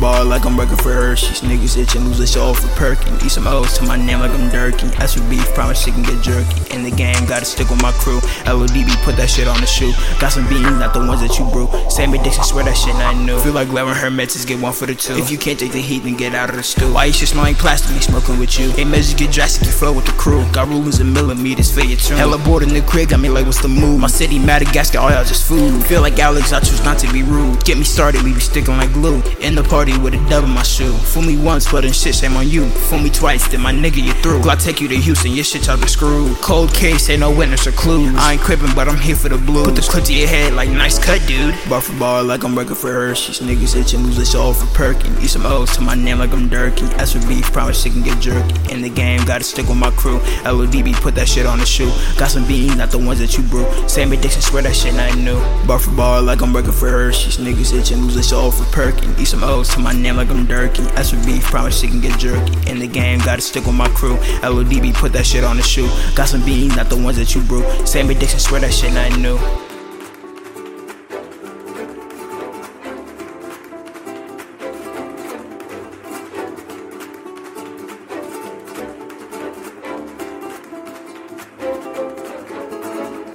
ball like I'm working for her. She's niggas itching, lose a show for perking. Eat some O's to my name like I'm Durkin. As for beef, promise she can get jerky. In the game, gotta stick with my crew. LODB, put that shit on the shoe. Got some beans, not the ones that you brew. Sammy Dixon, swear that shit I knew. Feel like Larry Hermetics, get one for the two. If you can't take the heat, then get out of the stew. Why you should smell like plastic, me smoking with you. Hey, measures get drastic, you flow with the crew. Got rulers and millimeters for your tune. Hella bored in the crib, got me like, what's the move? My city, Madagascar, all y'all just food. Feel like Alex, I choose not to be rude. Get me started, leave me sticking like glue. In the party with a dub in my shoe. Fool me once, but then shit, shame on you. Fool me twice, then my nigga, you through. Glock take you to Houston, your shit y'all been screwed. Cold case, ain't no witness or clues. I ain't crippin', but I'm here for the blues. Put the clip to your head like nice cut, dude. Bar for bar, like I'm working for her. She's niggas itching, lose a all for perking. Eat some O's to my name like I'm Durkin. As for beef, promise she can get jerky. In the game, gotta stick with my crew. LODB, put that shit on the shoe. Got some beans, not the ones that you brew. Sammy Dixon, swear that shit I new. Bar for bar, like I'm working for her. She's niggas itching, lose a all for perking. Eat some O's to my name like I'm Durkin. As beef, promise she can get jerky. In the game, gotta stick with my crew. LODB, put that shit on the shoe. Got some beans, not the ones that you brew. Sammy Dixon, swear that shit I knew.